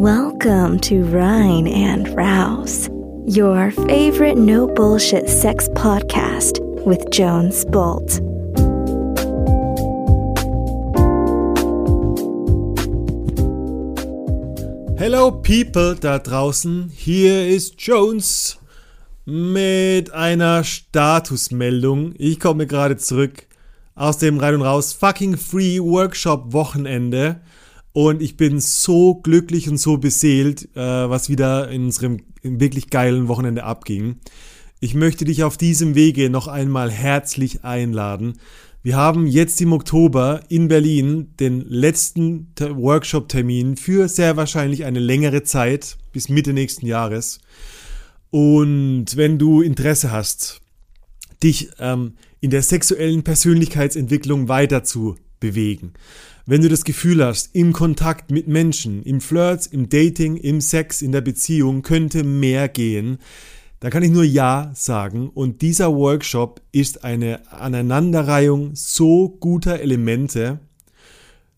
Welcome to Rhine and Rouse, your favorite no bullshit sex podcast with Jones Bolt. Hello People da draußen, hier ist Jones mit einer Statusmeldung. Ich komme gerade zurück aus dem Rein und Raus Fucking Free Workshop Wochenende und ich bin so glücklich und so beseelt, äh, was wieder in unserem wirklich geilen Wochenende abging. Ich möchte dich auf diesem Wege noch einmal herzlich einladen. Wir haben jetzt im Oktober in Berlin den letzten Workshop-Termin für sehr wahrscheinlich eine längere Zeit bis Mitte nächsten Jahres. Und wenn du Interesse hast, dich ähm, in der sexuellen Persönlichkeitsentwicklung weiter zu bewegen, wenn du das Gefühl hast, im Kontakt mit Menschen, im Flirts, im Dating, im Sex, in der Beziehung könnte mehr gehen, dann kann ich nur Ja sagen. Und dieser Workshop ist eine Aneinanderreihung so guter Elemente,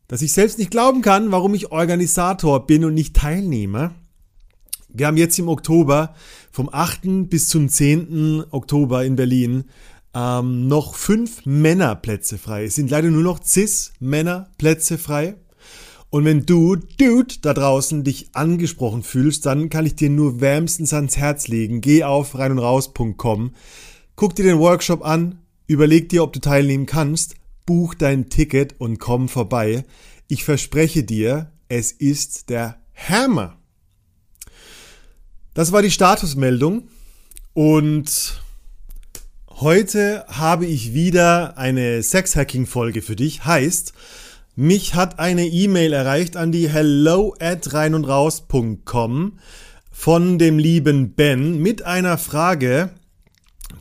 dass ich selbst nicht glauben kann, warum ich Organisator bin und nicht Teilnehmer. Wir haben jetzt im Oktober, vom 8. bis zum 10. Oktober in Berlin, ähm, noch fünf Männerplätze frei. Es sind leider nur noch Cis-Männerplätze frei. Und wenn du, Dude, da draußen dich angesprochen fühlst, dann kann ich dir nur wärmstens ans Herz legen. Geh auf reinundraus.com, guck dir den Workshop an, überleg dir, ob du teilnehmen kannst, buch dein Ticket und komm vorbei. Ich verspreche dir, es ist der Hammer. Das war die Statusmeldung und Heute habe ich wieder eine Sex-Hacking-Folge für dich. Heißt, mich hat eine E-Mail erreicht an die hello at reinundraus.com von dem lieben Ben mit einer Frage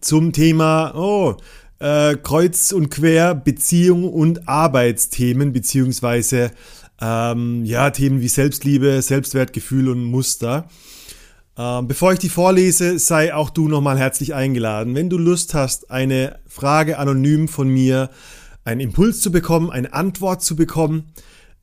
zum Thema, oh, äh, Kreuz und Quer Beziehung und Arbeitsthemen, beziehungsweise ähm, ja, Themen wie Selbstliebe, Selbstwertgefühl und Muster. Ähm, bevor ich die vorlese, sei auch du nochmal herzlich eingeladen. Wenn du Lust hast, eine Frage anonym von mir, einen Impuls zu bekommen, eine Antwort zu bekommen,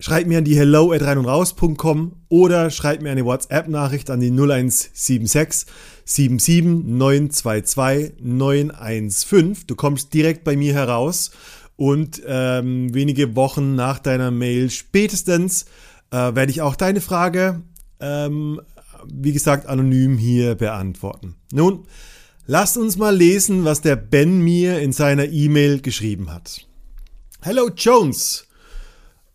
schreib mir an die hello at reinundraus.com oder schreib mir eine WhatsApp-Nachricht an die 0176 77 922 915. Du kommst direkt bei mir heraus und ähm, wenige Wochen nach deiner Mail spätestens äh, werde ich auch deine Frage ähm, wie gesagt, anonym hier beantworten. Nun, lasst uns mal lesen, was der Ben mir in seiner E-Mail geschrieben hat. Hello Jones.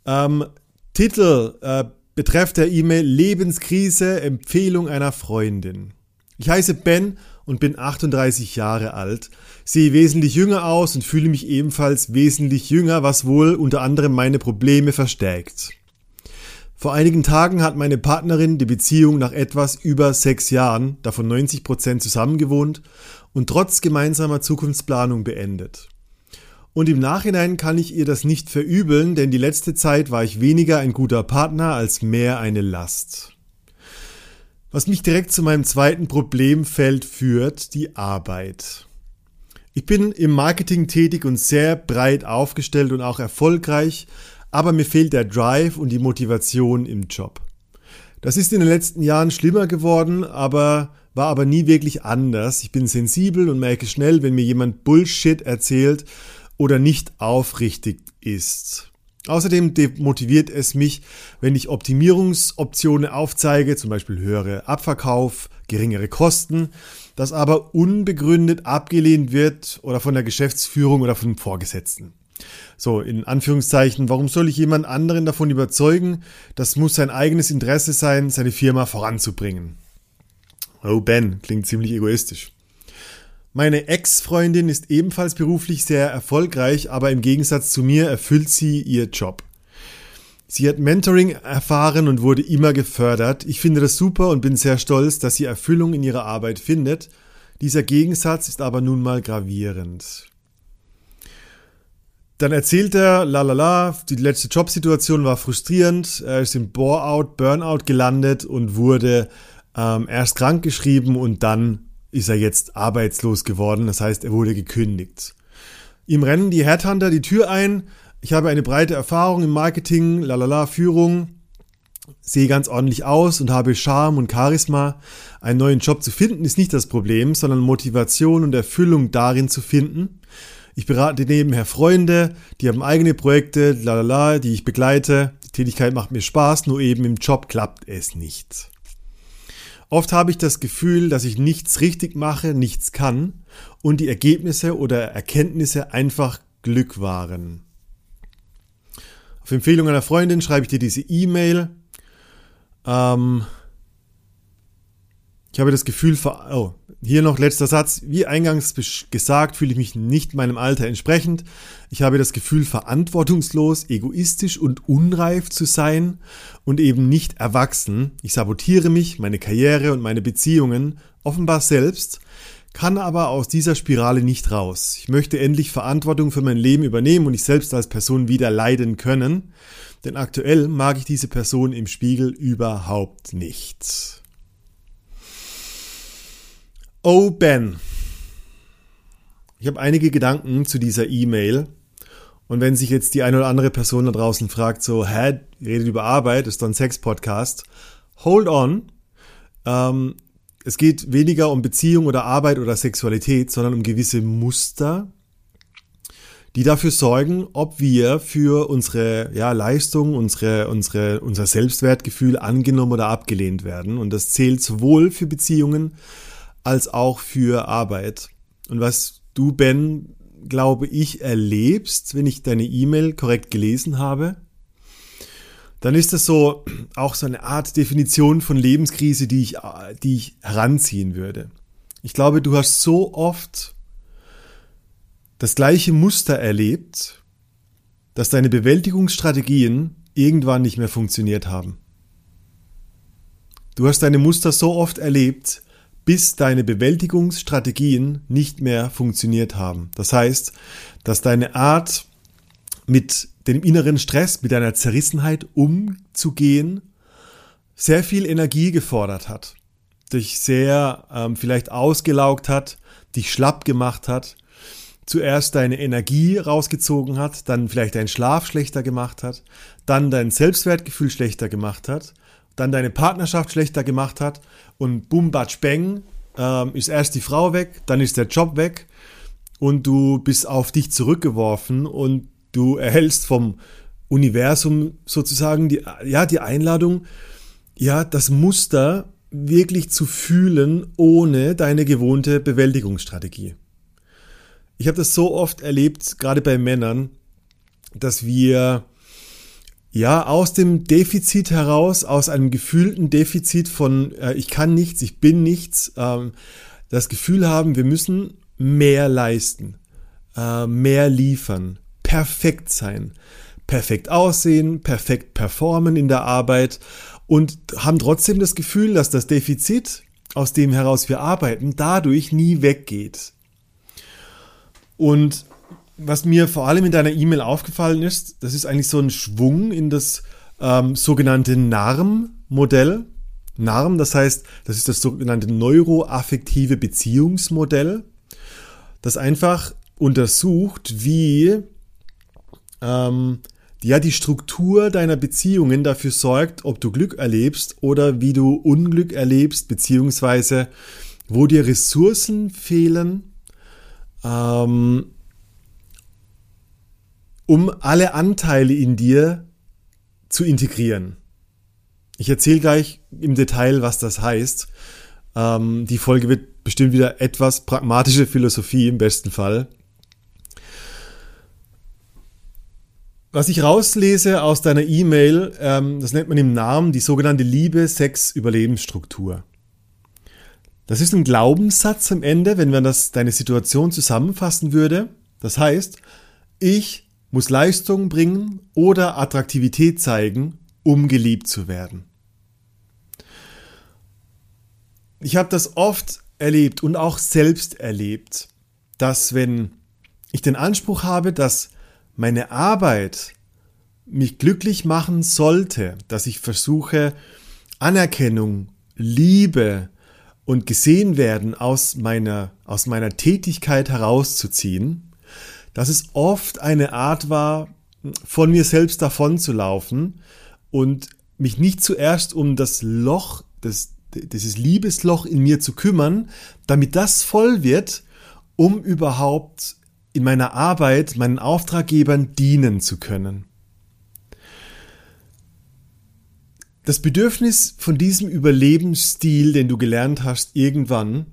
Ähm, Titel äh, betreff der E-Mail Lebenskrise, Empfehlung einer Freundin. Ich heiße Ben und bin 38 Jahre alt, sehe wesentlich jünger aus und fühle mich ebenfalls wesentlich jünger, was wohl unter anderem meine Probleme verstärkt. Vor einigen Tagen hat meine Partnerin die Beziehung nach etwas über sechs Jahren, davon 90 Prozent zusammengewohnt und trotz gemeinsamer Zukunftsplanung beendet. Und im Nachhinein kann ich ihr das nicht verübeln, denn die letzte Zeit war ich weniger ein guter Partner als mehr eine Last. Was mich direkt zu meinem zweiten Problemfeld führt, die Arbeit. Ich bin im Marketing tätig und sehr breit aufgestellt und auch erfolgreich, aber mir fehlt der Drive und die Motivation im Job. Das ist in den letzten Jahren schlimmer geworden, aber war aber nie wirklich anders. Ich bin sensibel und merke schnell, wenn mir jemand Bullshit erzählt oder nicht aufrichtig ist. Außerdem demotiviert es mich, wenn ich Optimierungsoptionen aufzeige, zum Beispiel höhere Abverkauf, geringere Kosten, das aber unbegründet abgelehnt wird oder von der Geschäftsführung oder von Vorgesetzten. So, in Anführungszeichen, warum soll ich jemand anderen davon überzeugen? Das muss sein eigenes Interesse sein, seine Firma voranzubringen. Oh, Ben, klingt ziemlich egoistisch. Meine Ex-Freundin ist ebenfalls beruflich sehr erfolgreich, aber im Gegensatz zu mir erfüllt sie ihr Job. Sie hat Mentoring erfahren und wurde immer gefördert. Ich finde das super und bin sehr stolz, dass sie Erfüllung in ihrer Arbeit findet. Dieser Gegensatz ist aber nun mal gravierend. Dann erzählt er, la la la, die letzte Jobsituation war frustrierend, er ist im Bore-out, Burnout gelandet und wurde ähm, erst krank geschrieben und dann ist er jetzt arbeitslos geworden, das heißt, er wurde gekündigt. Ihm rennen die Headhunter die Tür ein, ich habe eine breite Erfahrung im Marketing, la la la, Führung, sehe ganz ordentlich aus und habe Charme und Charisma. Einen neuen Job zu finden ist nicht das Problem, sondern Motivation und Erfüllung darin zu finden. Ich berate nebenher Freunde, die haben eigene Projekte, lalala, die ich begleite. Die Tätigkeit macht mir Spaß, nur eben im Job klappt es nicht. Oft habe ich das Gefühl, dass ich nichts richtig mache, nichts kann und die Ergebnisse oder Erkenntnisse einfach Glück waren. Auf Empfehlung einer Freundin schreibe ich dir diese E-Mail ähm, ich habe das Gefühl, oh, hier noch letzter Satz. Wie eingangs gesagt, fühle ich mich nicht meinem Alter entsprechend. Ich habe das Gefühl, verantwortungslos, egoistisch und unreif zu sein und eben nicht erwachsen. Ich sabotiere mich, meine Karriere und meine Beziehungen offenbar selbst, kann aber aus dieser Spirale nicht raus. Ich möchte endlich Verantwortung für mein Leben übernehmen und ich selbst als Person wieder leiden können. Denn aktuell mag ich diese Person im Spiegel überhaupt nicht. Oh Ben, ich habe einige Gedanken zu dieser E-Mail. Und wenn sich jetzt die eine oder andere Person da draußen fragt, so, hä, redet über Arbeit, ist doch ein Sex-Podcast. Hold on. Ähm, es geht weniger um Beziehung oder Arbeit oder Sexualität, sondern um gewisse Muster, die dafür sorgen, ob wir für unsere ja, Leistung, unsere, unsere, unser Selbstwertgefühl angenommen oder abgelehnt werden. Und das zählt sowohl für Beziehungen als auch für Arbeit. Und was du, Ben, glaube ich, erlebst, wenn ich deine E-Mail korrekt gelesen habe, dann ist das so auch so eine Art Definition von Lebenskrise, die ich, die ich heranziehen würde. Ich glaube, du hast so oft das gleiche Muster erlebt, dass deine Bewältigungsstrategien irgendwann nicht mehr funktioniert haben. Du hast deine Muster so oft erlebt, bis deine Bewältigungsstrategien nicht mehr funktioniert haben. Das heißt, dass deine Art mit dem inneren Stress, mit deiner Zerrissenheit umzugehen, sehr viel Energie gefordert hat, dich sehr ähm, vielleicht ausgelaugt hat, dich schlapp gemacht hat zuerst deine Energie rausgezogen hat, dann vielleicht deinen Schlaf schlechter gemacht hat, dann dein Selbstwertgefühl schlechter gemacht hat, dann deine Partnerschaft schlechter gemacht hat und boom, batsch, bang, ähm, ist erst die Frau weg, dann ist der Job weg und du bist auf dich zurückgeworfen und du erhältst vom Universum sozusagen die, ja, die Einladung, ja, das Muster wirklich zu fühlen ohne deine gewohnte Bewältigungsstrategie. Ich habe das so oft erlebt, gerade bei Männern, dass wir ja aus dem Defizit heraus, aus einem gefühlten Defizit von äh, ich kann nichts, ich bin nichts, ähm, das Gefühl haben, wir müssen mehr leisten, äh, mehr liefern, perfekt sein, perfekt aussehen, perfekt performen in der Arbeit und haben trotzdem das Gefühl, dass das Defizit, aus dem heraus wir arbeiten, dadurch nie weggeht. Und was mir vor allem in deiner E-Mail aufgefallen ist, das ist eigentlich so ein Schwung in das ähm, sogenannte NARM-Modell. NARM, das heißt, das ist das sogenannte neuroaffektive Beziehungsmodell, das einfach untersucht, wie ähm, ja, die Struktur deiner Beziehungen dafür sorgt, ob du Glück erlebst oder wie du Unglück erlebst, beziehungsweise wo dir Ressourcen fehlen, ähm, um alle Anteile in dir zu integrieren. Ich erzähle gleich im Detail, was das heißt. Ähm, die Folge wird bestimmt wieder etwas pragmatische Philosophie im besten Fall. Was ich rauslese aus deiner E-Mail, ähm, das nennt man im Namen die sogenannte Liebe-Sex-Überlebensstruktur. Das ist ein Glaubenssatz am Ende, wenn man das deine Situation zusammenfassen würde. Das heißt, ich muss Leistung bringen oder Attraktivität zeigen, um geliebt zu werden. Ich habe das oft erlebt und auch selbst erlebt, dass wenn ich den Anspruch habe, dass meine Arbeit mich glücklich machen sollte, dass ich versuche, Anerkennung, Liebe, und gesehen werden aus meiner, aus meiner Tätigkeit herauszuziehen, dass es oft eine Art war, von mir selbst davon zu laufen und mich nicht zuerst um das Loch, das, dieses Liebesloch in mir zu kümmern, damit das voll wird, um überhaupt in meiner Arbeit meinen Auftraggebern dienen zu können. Das Bedürfnis von diesem Überlebensstil, den du gelernt hast, irgendwann,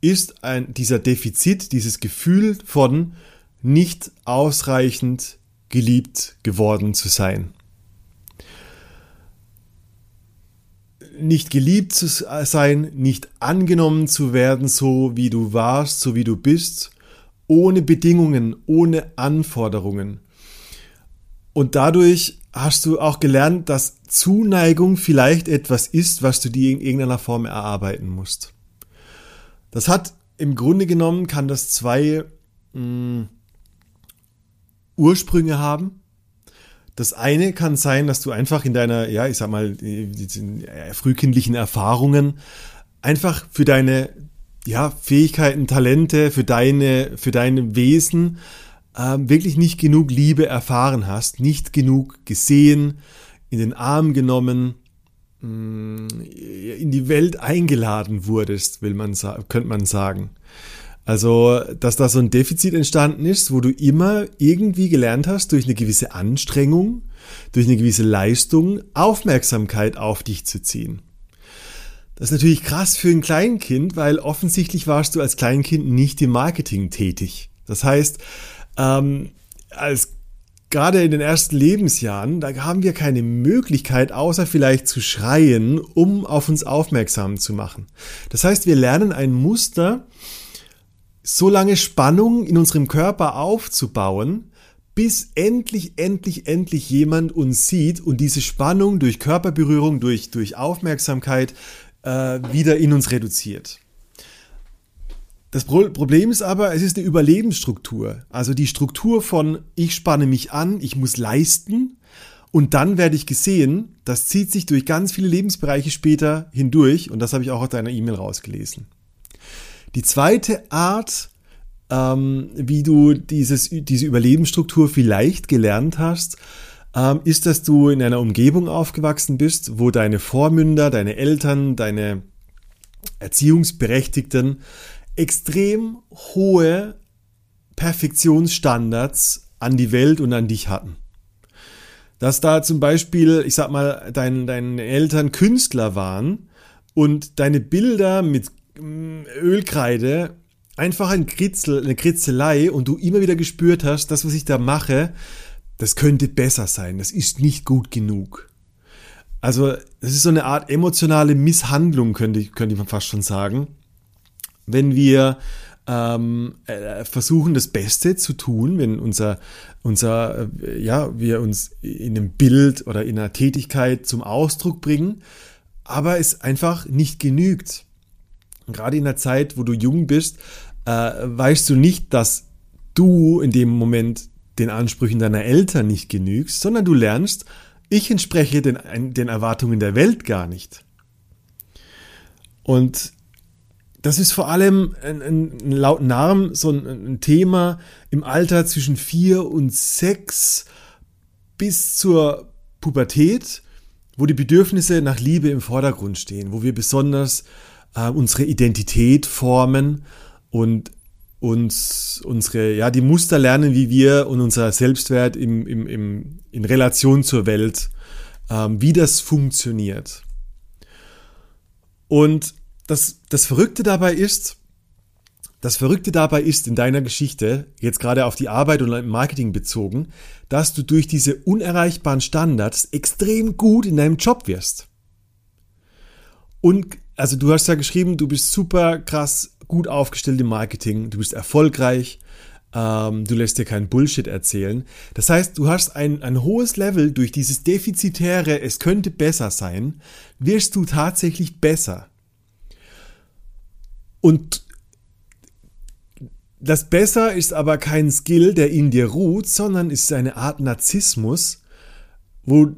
ist ein, dieser Defizit, dieses Gefühl von nicht ausreichend geliebt geworden zu sein. Nicht geliebt zu sein, nicht angenommen zu werden, so wie du warst, so wie du bist, ohne Bedingungen, ohne Anforderungen. Und dadurch hast du auch gelernt, dass Zuneigung vielleicht etwas ist, was du dir in irgendeiner Form erarbeiten musst. Das hat im Grunde genommen, kann das zwei mh, hm, Ursprünge haben. Das eine kann sein, dass du einfach in deiner, ja, ich sag mal, frühkindlichen Erfahrungen einfach für deine, ja, Fähigkeiten, Talente, für deine, für deine Wesen ähm, wirklich nicht genug Liebe erfahren hast, nicht genug gesehen, in den Arm genommen, mm, in die Welt eingeladen wurdest, will man könnte man sagen. Also, dass da so ein Defizit entstanden ist, wo du immer irgendwie gelernt hast, durch eine gewisse Anstrengung, durch eine gewisse Leistung, Aufmerksamkeit auf dich zu ziehen. Das ist natürlich krass für ein Kleinkind, weil offensichtlich warst du als Kleinkind nicht im Marketing tätig. Das heißt, ähm, als gerade in den ersten Lebensjahren, da haben wir keine Möglichkeit, außer vielleicht zu schreien, um auf uns aufmerksam zu machen. Das heißt, wir lernen ein Muster, so lange Spannung in unserem Körper aufzubauen, bis endlich, endlich, endlich jemand uns sieht und diese Spannung durch Körperberührung, durch, durch Aufmerksamkeit äh, wieder in uns reduziert. Das Problem ist aber, es ist eine Überlebensstruktur. Also die Struktur von ich spanne mich an, ich muss leisten und dann werde ich gesehen, das zieht sich durch ganz viele Lebensbereiche später hindurch und das habe ich auch aus deiner E-Mail rausgelesen. Die zweite Art, ähm, wie du dieses, diese Überlebensstruktur vielleicht gelernt hast, ähm, ist, dass du in einer Umgebung aufgewachsen bist, wo deine Vormünder, deine Eltern, deine Erziehungsberechtigten extrem hohe Perfektionsstandards an die Welt und an dich hatten. Dass da zum Beispiel, ich sag mal, dein, deine Eltern Künstler waren und deine Bilder mit Ölkreide einfach ein Kritzel, eine Kritzelei und du immer wieder gespürt hast, das, was ich da mache, das könnte besser sein, das ist nicht gut genug. Also, das ist so eine Art emotionale Misshandlung, könnte, könnte man fast schon sagen wenn wir ähm, äh, versuchen, das Beste zu tun, wenn unser, unser, äh, ja, wir uns in einem Bild oder in einer Tätigkeit zum Ausdruck bringen, aber es einfach nicht genügt. Gerade in der Zeit, wo du jung bist, äh, weißt du nicht, dass du in dem Moment den Ansprüchen deiner Eltern nicht genügst, sondern du lernst, ich entspreche den, den Erwartungen der Welt gar nicht. Und das ist vor allem ein, ein, laut Namen so ein, ein, Thema im Alter zwischen vier und sechs bis zur Pubertät, wo die Bedürfnisse nach Liebe im Vordergrund stehen, wo wir besonders äh, unsere Identität formen und uns unsere, ja, die Muster lernen, wie wir und unser Selbstwert im, im, im, in Relation zur Welt, ähm, wie das funktioniert. Und das, das Verrückte dabei ist, das Verrückte dabei ist in deiner Geschichte, jetzt gerade auf die Arbeit und Marketing bezogen, dass du durch diese unerreichbaren Standards extrem gut in deinem Job wirst. Und also du hast ja geschrieben, du bist super krass gut aufgestellt im Marketing, du bist erfolgreich, ähm, du lässt dir keinen Bullshit erzählen. Das heißt, du hast ein, ein hohes Level durch dieses defizitäre, es könnte besser sein, wirst du tatsächlich besser. Und das Besser ist aber kein Skill, der in dir ruht, sondern ist eine Art Narzissmus, wo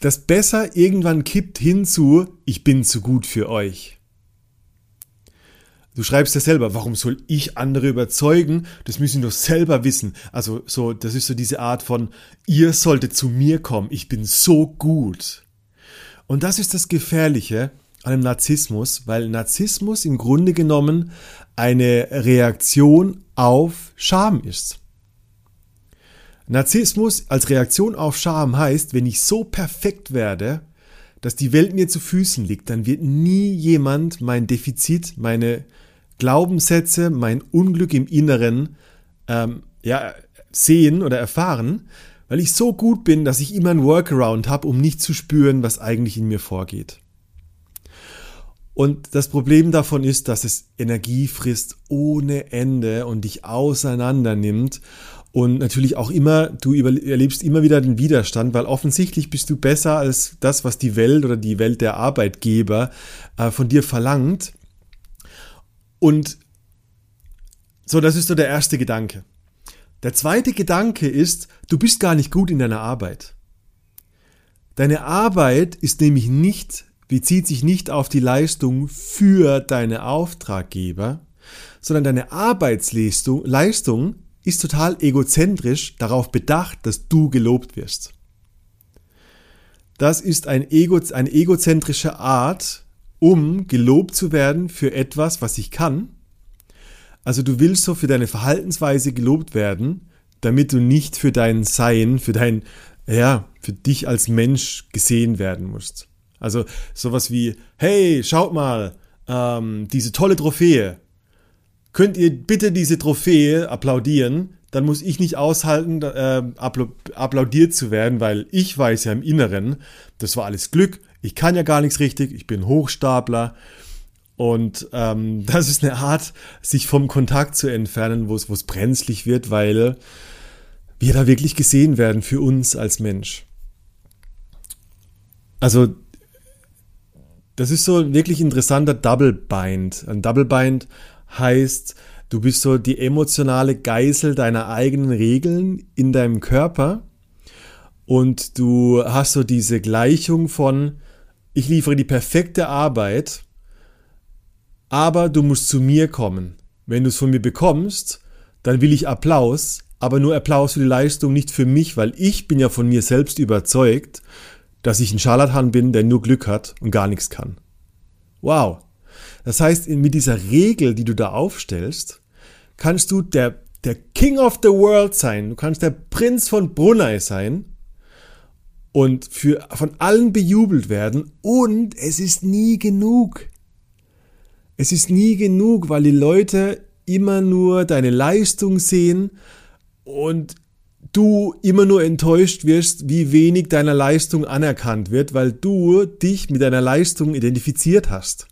das Besser irgendwann kippt hinzu, ich bin zu gut für euch. Du schreibst ja selber, warum soll ich andere überzeugen? Das müssen doch selber wissen. Also so, das ist so diese Art von, ihr solltet zu mir kommen, ich bin so gut. Und das ist das Gefährliche an dem Narzissmus, weil Narzissmus im Grunde genommen eine Reaktion auf Scham ist. Narzissmus als Reaktion auf Scham heißt, wenn ich so perfekt werde, dass die Welt mir zu Füßen liegt, dann wird nie jemand mein Defizit, meine Glaubenssätze, mein Unglück im Inneren ähm, ja, sehen oder erfahren, weil ich so gut bin, dass ich immer ein Workaround habe, um nicht zu spüren, was eigentlich in mir vorgeht. Und das Problem davon ist, dass es Energie frisst ohne Ende und dich auseinander nimmt und natürlich auch immer, du erlebst immer wieder den Widerstand, weil offensichtlich bist du besser als das, was die Welt oder die Welt der Arbeitgeber äh, von dir verlangt. Und so, das ist so der erste Gedanke. Der zweite Gedanke ist, du bist gar nicht gut in deiner Arbeit. Deine Arbeit ist nämlich nicht, bezieht sich nicht auf die Leistung für deine Auftraggeber, sondern deine Arbeitsleistung Leistung ist total egozentrisch darauf bedacht, dass du gelobt wirst. Das ist ein Ego, eine egozentrische Art, um gelobt zu werden für etwas, was ich kann. Also du willst so für deine Verhaltensweise gelobt werden, damit du nicht für dein Sein, für dein, ja, für dich als Mensch gesehen werden musst. Also sowas wie, hey, schaut mal, ähm, diese tolle Trophäe. Könnt ihr bitte diese Trophäe applaudieren? Dann muss ich nicht aushalten, äh, applaudiert zu werden, weil ich weiß ja im Inneren, das war alles Glück, ich kann ja gar nichts richtig, ich bin Hochstapler. Und ähm, das ist eine Art, sich vom Kontakt zu entfernen, wo es, brenzlig wird, weil wir da wirklich gesehen werden für uns als Mensch. Also, das ist so ein wirklich interessanter Double Bind. Ein Double Bind heißt, du bist so die emotionale Geißel deiner eigenen Regeln in deinem Körper und du hast so diese Gleichung von, ich liefere die perfekte Arbeit, aber du musst zu mir kommen. Wenn du es von mir bekommst, dann will ich Applaus, aber nur Applaus für die Leistung, nicht für mich, weil ich bin ja von mir selbst überzeugt, dass ich ein Scharlatan bin, der nur Glück hat und gar nichts kann. Wow. Das heißt, mit dieser Regel, die du da aufstellst, kannst du der, der King of the World sein. Du kannst der Prinz von Brunei sein und für, von allen bejubelt werden und es ist nie genug. Es ist nie genug, weil die Leute immer nur deine Leistung sehen und du immer nur enttäuscht wirst, wie wenig deiner Leistung anerkannt wird, weil du dich mit deiner Leistung identifiziert hast.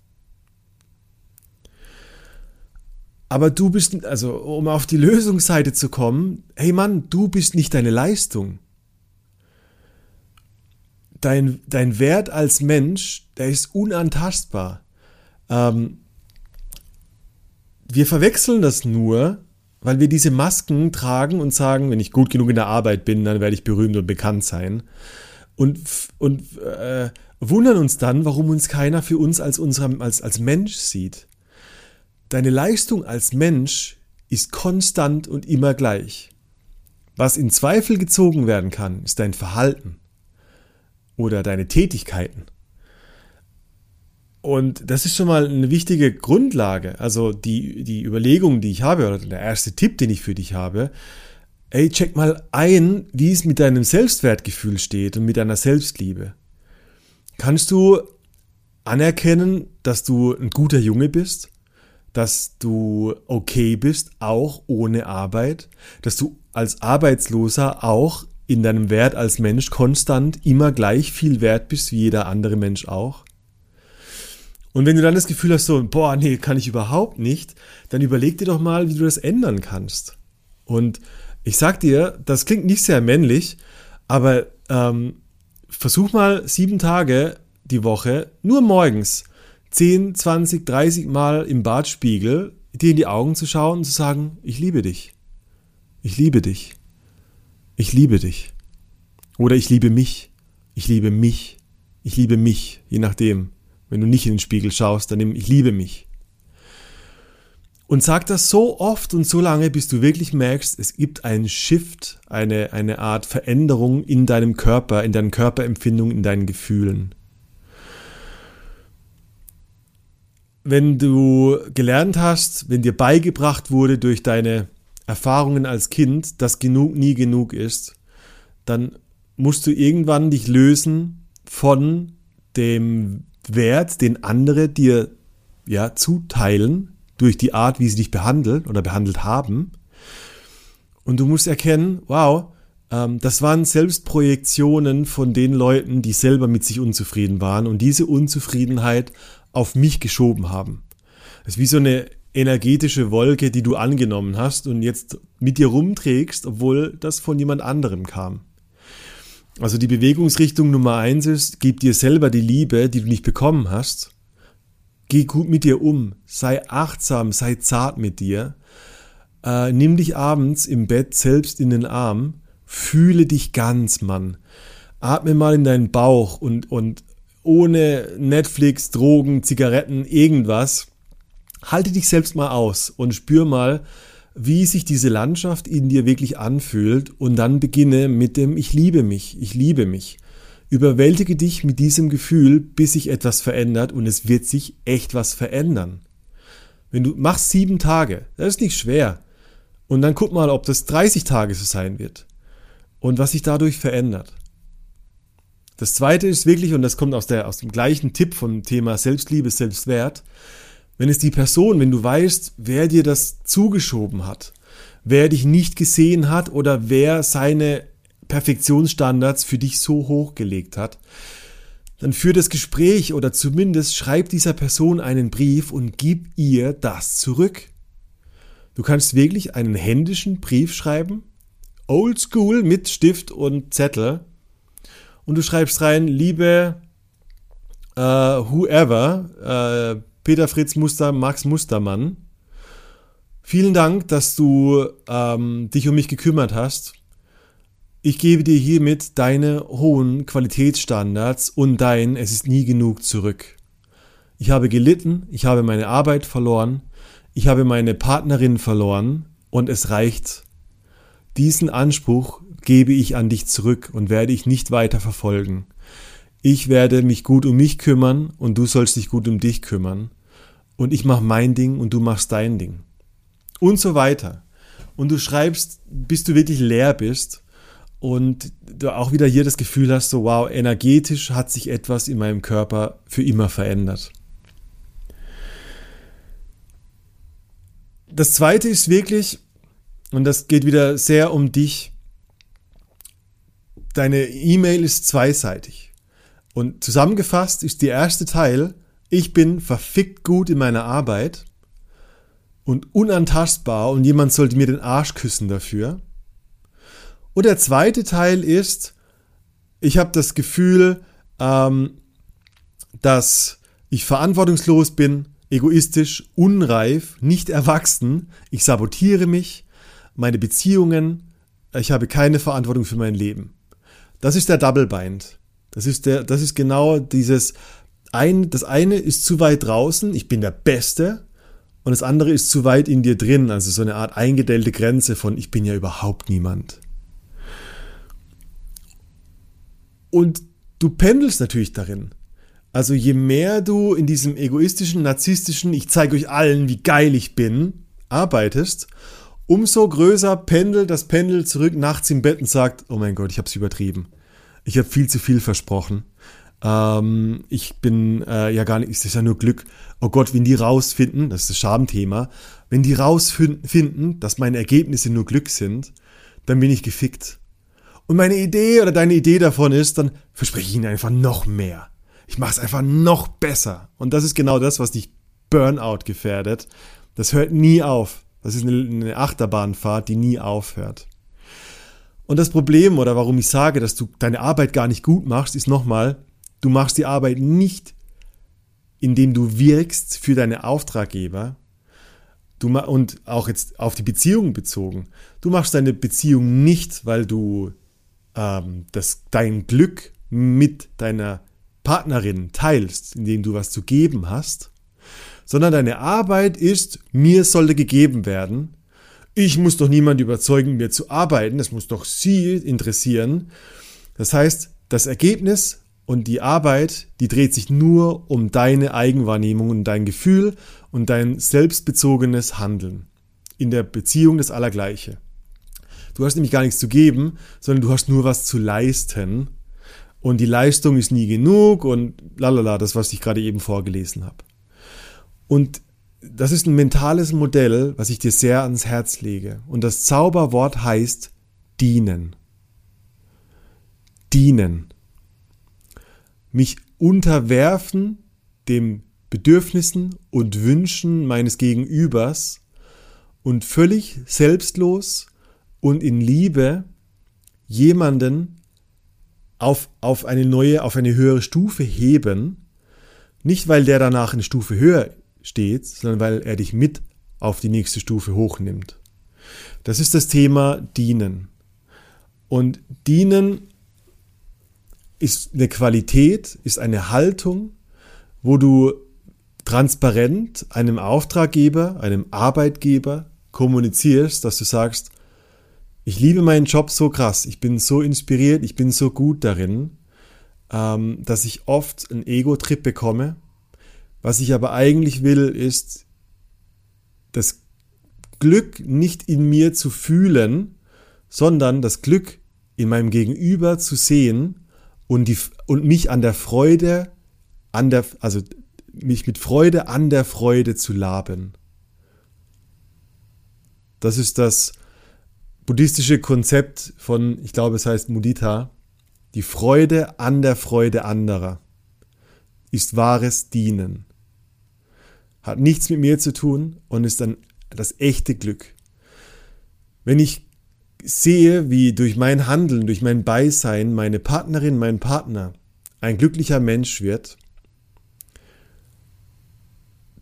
Aber du bist, also um auf die Lösungsseite zu kommen, hey Mann, du bist nicht deine Leistung dein, dein Wert als Mensch, der ist unantastbar. Ähm, wir verwechseln das nur, weil wir diese Masken tragen und sagen, wenn ich gut genug in der Arbeit bin, dann werde ich berühmt und bekannt sein. Und, und äh, wundern uns dann, warum uns keiner für uns als, unserem, als, als Mensch sieht. Deine Leistung als Mensch ist konstant und immer gleich. Was in Zweifel gezogen werden kann, ist dein Verhalten oder deine Tätigkeiten. Und das ist schon mal eine wichtige Grundlage. Also die, die Überlegung, die ich habe, oder der erste Tipp, den ich für dich habe, ey, check mal ein, wie es mit deinem Selbstwertgefühl steht und mit deiner Selbstliebe. Kannst du anerkennen, dass du ein guter Junge bist? Dass du okay bist, auch ohne Arbeit? Dass du als Arbeitsloser auch in deinem Wert als Mensch konstant immer gleich viel wert bist wie jeder andere Mensch auch. Und wenn du dann das Gefühl hast, so, boah, nee, kann ich überhaupt nicht, dann überleg dir doch mal, wie du das ändern kannst. Und ich sag dir, das klingt nicht sehr männlich, aber ähm, versuch mal sieben Tage die Woche, nur morgens, 10, 20, 30 Mal im Badspiegel dir in die Augen zu schauen und zu sagen, ich liebe dich. Ich liebe dich ich liebe dich. Oder ich liebe mich. Ich liebe mich. Ich liebe mich, je nachdem. Wenn du nicht in den Spiegel schaust, dann nimm ich liebe mich. Und sag das so oft und so lange, bis du wirklich merkst, es gibt einen Shift, eine, eine Art Veränderung in deinem Körper, in deinen Körperempfindungen, in deinen Gefühlen. Wenn du gelernt hast, wenn dir beigebracht wurde durch deine Erfahrungen als Kind, dass genug nie genug ist, dann musst du irgendwann dich lösen von dem Wert, den andere dir ja zuteilen durch die Art, wie sie dich behandeln oder behandelt haben. Und du musst erkennen, wow, ähm, das waren Selbstprojektionen von den Leuten, die selber mit sich unzufrieden waren und diese Unzufriedenheit auf mich geschoben haben. Das ist wie so eine energetische Wolke, die du angenommen hast und jetzt mit dir rumträgst, obwohl das von jemand anderem kam. Also die Bewegungsrichtung Nummer eins ist, gib dir selber die Liebe, die du nicht bekommen hast. Geh gut mit dir um, sei achtsam, sei zart mit dir. Äh, nimm dich abends im Bett selbst in den Arm, fühle dich ganz, Mann. Atme mal in deinen Bauch und, und ohne Netflix, Drogen, Zigaretten, irgendwas. Halte dich selbst mal aus und spür mal, wie sich diese Landschaft in dir wirklich anfühlt und dann beginne mit dem Ich liebe mich, ich liebe mich. Überwältige dich mit diesem Gefühl, bis sich etwas verändert und es wird sich echt was verändern. Wenn du machst sieben Tage, das ist nicht schwer. Und dann guck mal, ob das 30 Tage so sein wird. Und was sich dadurch verändert. Das zweite ist wirklich, und das kommt aus, der, aus dem gleichen Tipp vom Thema Selbstliebe, Selbstwert, wenn es die Person, wenn du weißt, wer dir das zugeschoben hat, wer dich nicht gesehen hat oder wer seine Perfektionsstandards für dich so hochgelegt hat, dann führ das Gespräch oder zumindest schreib dieser Person einen Brief und gib ihr das zurück. Du kannst wirklich einen händischen Brief schreiben, oldschool mit Stift und Zettel, und du schreibst rein, liebe äh, whoever, äh, Peter Fritz Muster, Max Mustermann. Vielen Dank, dass du ähm, dich um mich gekümmert hast. Ich gebe dir hiermit deine hohen Qualitätsstandards und dein Es ist nie genug zurück. Ich habe gelitten, ich habe meine Arbeit verloren, ich habe meine Partnerin verloren und es reicht. Diesen Anspruch gebe ich an dich zurück und werde ich nicht weiter verfolgen. Ich werde mich gut um mich kümmern und du sollst dich gut um dich kümmern und ich mache mein Ding und du machst dein Ding. Und so weiter. Und du schreibst, bis du wirklich leer bist und du auch wieder hier das Gefühl hast, so wow, energetisch hat sich etwas in meinem Körper für immer verändert. Das zweite ist wirklich, und das geht wieder sehr um dich, deine E-Mail ist zweiseitig. Und zusammengefasst ist der erste Teil, ich bin verfickt gut in meiner Arbeit und unantastbar und jemand sollte mir den Arsch küssen dafür. Und der zweite Teil ist, ich habe das Gefühl, ähm, dass ich verantwortungslos bin, egoistisch, unreif, nicht erwachsen. Ich sabotiere mich, meine Beziehungen. Ich habe keine Verantwortung für mein Leben. Das ist der Double Bind. Das ist der, das ist genau dieses, ein, das eine ist zu weit draußen, ich bin der Beste, und das andere ist zu weit in dir drin, also so eine Art eingedellte Grenze von ich bin ja überhaupt niemand. Und du pendelst natürlich darin. Also je mehr du in diesem egoistischen, narzisstischen, ich zeige euch allen, wie geil ich bin, arbeitest, umso größer pendelt das Pendel zurück nachts im Bett und sagt, oh mein Gott, ich habe es übertrieben. Ich habe viel zu viel versprochen. Ähm, ich bin äh, ja gar nicht, es ist ja nur Glück. Oh Gott, wenn die rausfinden, das ist das Schamthema, wenn die rausfinden, dass meine Ergebnisse nur Glück sind, dann bin ich gefickt. Und meine Idee oder deine Idee davon ist, dann verspreche ich ihnen einfach noch mehr. Ich mache es einfach noch besser. Und das ist genau das, was dich Burnout gefährdet. Das hört nie auf. Das ist eine, Achterbahnfahrt, die nie aufhört. Und das Problem oder warum ich sage, dass du deine Arbeit gar nicht gut machst, ist nochmal, Du machst die Arbeit nicht, indem du wirkst für deine Auftraggeber. Du, und auch jetzt auf die Beziehung bezogen. Du machst deine Beziehung nicht, weil du ähm, das, dein Glück mit deiner Partnerin teilst, indem du was zu geben hast, sondern deine Arbeit ist, mir sollte gegeben werden. Ich muss doch niemand überzeugen, mir zu arbeiten. Das muss doch sie interessieren. Das heißt, das Ergebnis und die Arbeit, die dreht sich nur um deine Eigenwahrnehmung und dein Gefühl und dein selbstbezogenes Handeln. In der Beziehung das Allergleiche. Du hast nämlich gar nichts zu geben, sondern du hast nur was zu leisten. Und die Leistung ist nie genug und lalala, das, was ich gerade eben vorgelesen habe. Und das ist ein mentales Modell, was ich dir sehr ans Herz lege. Und das Zauberwort heißt dienen. Dienen. Mich unterwerfen dem Bedürfnissen und Wünschen meines Gegenübers und völlig selbstlos und in Liebe jemanden auf, auf eine neue, auf eine höhere Stufe heben, nicht weil der danach eine Stufe höher steht, sondern weil er dich mit auf die nächste Stufe hochnimmt. Das ist das Thema Dienen. Und Dienen ist eine Qualität, ist eine Haltung, wo du transparent einem Auftraggeber, einem Arbeitgeber kommunizierst, dass du sagst, ich liebe meinen Job so krass, ich bin so inspiriert, ich bin so gut darin, ähm, dass ich oft einen Ego-Trip bekomme. Was ich aber eigentlich will, ist das Glück nicht in mir zu fühlen, sondern das Glück in meinem Gegenüber zu sehen und, die, und mich an der Freude, an der, also mich mit Freude an der Freude zu laben. Das ist das buddhistische Konzept von, ich glaube, es heißt Mudita, die Freude an der Freude anderer ist wahres Dienen. Hat nichts mit mir zu tun und ist dann das echte Glück. Wenn ich sehe, wie durch mein Handeln, durch mein Beisein meine Partnerin, mein Partner ein glücklicher Mensch wird,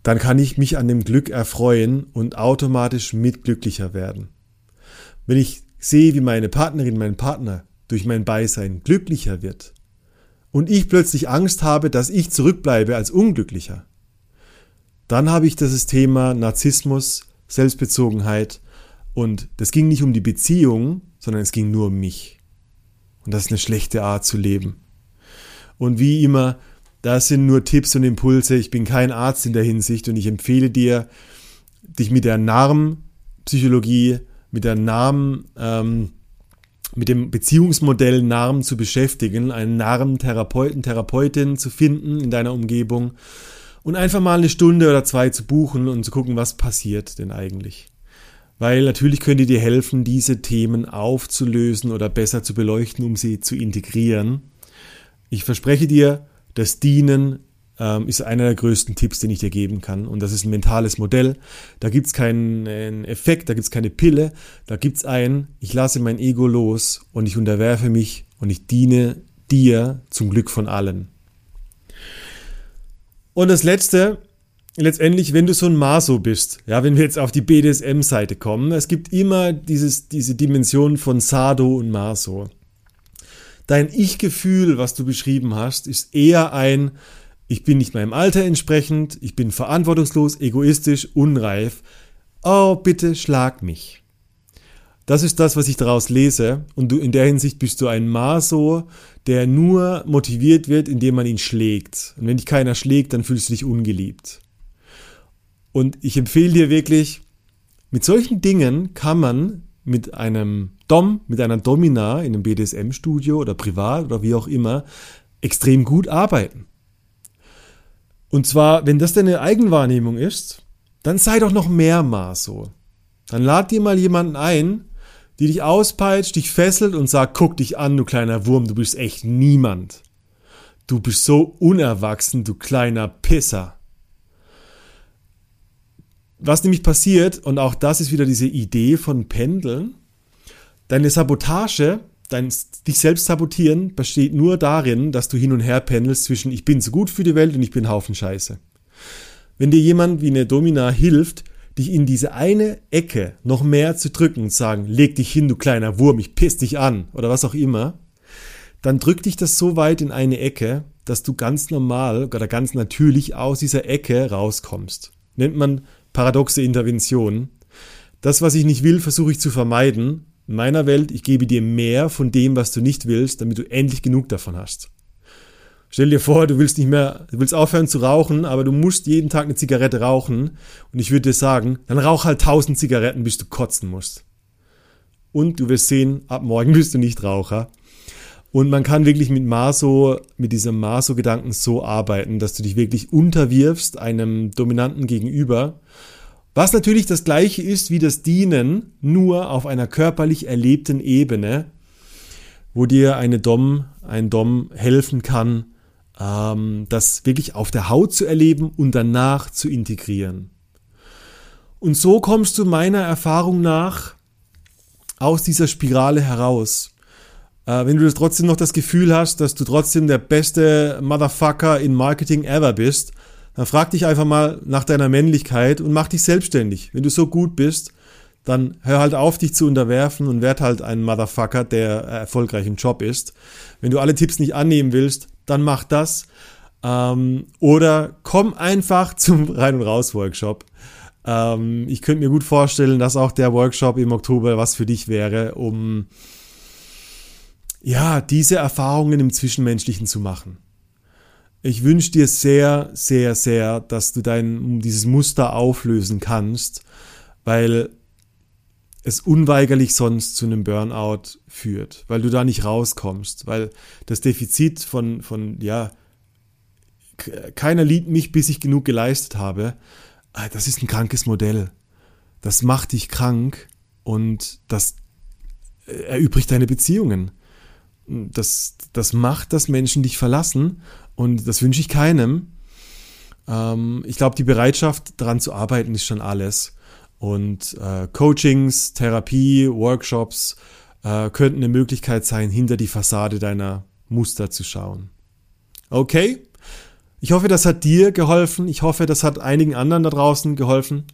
dann kann ich mich an dem Glück erfreuen und automatisch mitglücklicher werden. Wenn ich sehe, wie meine Partnerin, mein Partner durch mein Beisein glücklicher wird und ich plötzlich Angst habe, dass ich zurückbleibe als Unglücklicher, dann habe ich das Thema Narzissmus, Selbstbezogenheit und das ging nicht um die Beziehung, sondern es ging nur um mich. Und das ist eine schlechte Art zu leben. Und wie immer, das sind nur Tipps und Impulse. Ich bin kein Arzt in der Hinsicht und ich empfehle dir, dich mit der Narm-Psychologie mit der Namen, ähm, mit dem Beziehungsmodell Narm zu beschäftigen, einen Narm-Therapeuten, Therapeutin zu finden in deiner Umgebung und einfach mal eine Stunde oder zwei zu buchen und zu gucken, was passiert denn eigentlich. Weil natürlich können die dir helfen, diese Themen aufzulösen oder besser zu beleuchten, um sie zu integrieren. Ich verspreche dir, das Dienen ähm, ist einer der größten Tipps, den ich dir geben kann. Und das ist ein mentales Modell. Da gibt es keinen Effekt, da gibt es keine Pille. Da gibt es ein, ich lasse mein Ego los und ich unterwerfe mich und ich diene dir zum Glück von allen. Und das Letzte, letztendlich, wenn du so ein Maso bist, ja, wenn wir jetzt auf die BDSM-Seite kommen, es gibt immer dieses, diese Dimension von Sado und Maso. Dein Ich-Gefühl, was du beschrieben hast, ist eher ein, ich bin nicht meinem Alter entsprechend, ich bin verantwortungslos, egoistisch, unreif. Oh, bitte schlag mich. Das ist das, was ich daraus lese. Und du, in der Hinsicht bist du ein Maso, der nur motiviert wird, indem man ihn schlägt. Und wenn dich keiner schlägt, dann fühlst du dich ungeliebt. Und ich empfehle dir wirklich, mit solchen Dingen kann man mit einem Dom, mit einer Domina in einem BDSM-Studio oder privat oder wie auch immer, extrem gut arbeiten. Und zwar, wenn das deine Eigenwahrnehmung ist, dann sei doch noch mehr Maso. Dann lad dir mal jemanden ein, die dich auspeitscht, dich fesselt und sagt, guck dich an, du kleiner Wurm, du bist echt niemand. Du bist so unerwachsen, du kleiner Pisser. Was nämlich passiert, und auch das ist wieder diese Idee von Pendeln, deine Sabotage dein, dich selbst sabotieren besteht nur darin, dass du hin und her pendelst zwischen ich bin zu gut für die Welt und ich bin Haufen Scheiße. Wenn dir jemand wie eine Domina hilft, dich in diese eine Ecke noch mehr zu drücken und sagen, leg dich hin, du kleiner Wurm, ich piss dich an oder was auch immer, dann drückt dich das so weit in eine Ecke, dass du ganz normal oder ganz natürlich aus dieser Ecke rauskommst. Nennt man paradoxe Intervention. Das, was ich nicht will, versuche ich zu vermeiden in meiner Welt, ich gebe dir mehr von dem, was du nicht willst, damit du endlich genug davon hast. Stell dir vor, du willst nicht mehr, du willst aufhören zu rauchen, aber du musst jeden Tag eine Zigarette rauchen. Und ich würde dir sagen, dann rauch halt tausend Zigaretten, bis du kotzen musst. Und du wirst sehen, ab morgen bist du nicht Raucher. Und man kann wirklich mit Maso, mit diesem Maso-Gedanken so arbeiten, dass du dich wirklich unterwirfst einem Dominanten gegenüber. Was natürlich das gleiche ist wie das Dienen, nur auf einer körperlich erlebten Ebene, wo dir eine Dom, ein Dom helfen kann, ähm, das wirklich auf der Haut zu erleben und danach zu integrieren. Und so kommst du meiner Erfahrung nach aus dieser Spirale heraus. Äh, wenn du trotzdem noch das Gefühl hast, dass du trotzdem der beste Motherfucker in Marketing ever bist, dann frag dich einfach mal nach deiner Männlichkeit und mach dich selbstständig. Wenn du so gut bist, dann hör halt auf, dich zu unterwerfen und werd halt ein Motherfucker, der erfolgreich im Job ist. Wenn du alle Tipps nicht annehmen willst, dann mach das. Ähm, oder komm einfach zum Rein- und Raus-Workshop. Ähm, ich könnte mir gut vorstellen, dass auch der Workshop im Oktober was für dich wäre, um ja, diese Erfahrungen im Zwischenmenschlichen zu machen. Ich wünsche dir sehr, sehr, sehr, dass du dein, dieses Muster auflösen kannst, weil es unweigerlich sonst zu einem Burnout führt, weil du da nicht rauskommst, weil das Defizit von, von ja, keiner liebt mich, bis ich genug geleistet habe, ah, das ist ein krankes Modell. Das macht dich krank und das äh, erübrigt deine Beziehungen. Das, das macht, dass Menschen dich verlassen und das wünsche ich keinem. Ähm, ich glaube, die Bereitschaft, daran zu arbeiten, ist schon alles. Und äh, Coachings, Therapie, Workshops äh, könnten eine Möglichkeit sein, hinter die Fassade deiner Muster zu schauen. Okay? Ich hoffe, das hat dir geholfen. Ich hoffe, das hat einigen anderen da draußen geholfen.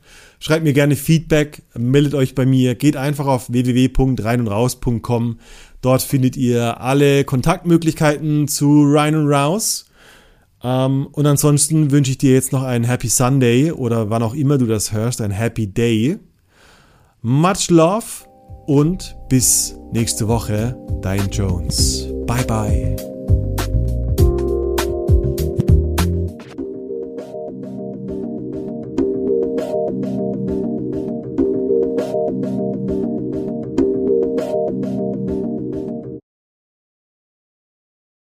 Schreibt mir gerne Feedback, meldet euch bei mir, geht einfach auf www.reinundraus.com. Dort findet ihr alle Kontaktmöglichkeiten zu Rein und Raus. Ähm, und ansonsten wünsche ich dir jetzt noch einen Happy Sunday oder wann auch immer du das hörst, ein Happy Day. Much love und bis nächste Woche, dein Jones. Bye bye.